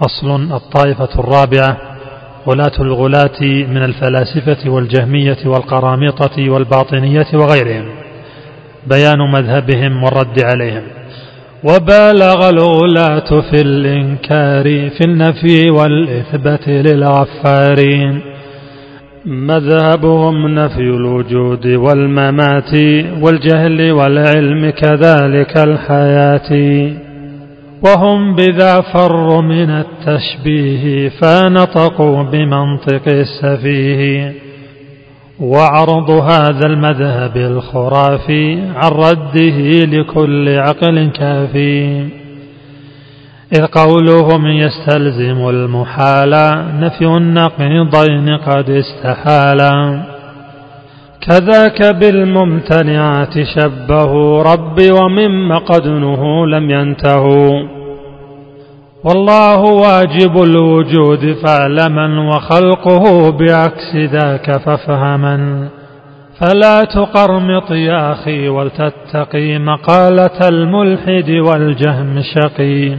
فصل الطائفة الرابعة غلاة الغلاة من الفلاسفة والجهمية والقرامطة والباطنية وغيرهم بيان مذهبهم والرد عليهم. وبالغ الغلاة في الإنكار في النفي والإثبات للغفارين. مذهبهم نفي الوجود والممات والجهل والعلم كذلك الحياة. وهم بذا فروا من التشبيه فنطقوا بمنطق السفيه. وعرض هذا المذهب الخرافي عن رده لكل عقل كافي. إذ قولهم يستلزم المحال نفي النقيضين قد استحالا كذاك بالممتنعات شبهوا ربي ومما قد نهوا لم ينتهوا. والله واجب الوجود فاعلما وخلقه بعكس ذاك فافهما. فلا تقرمط يا أخي ولتتقي مقالة الملحد والجهم شقي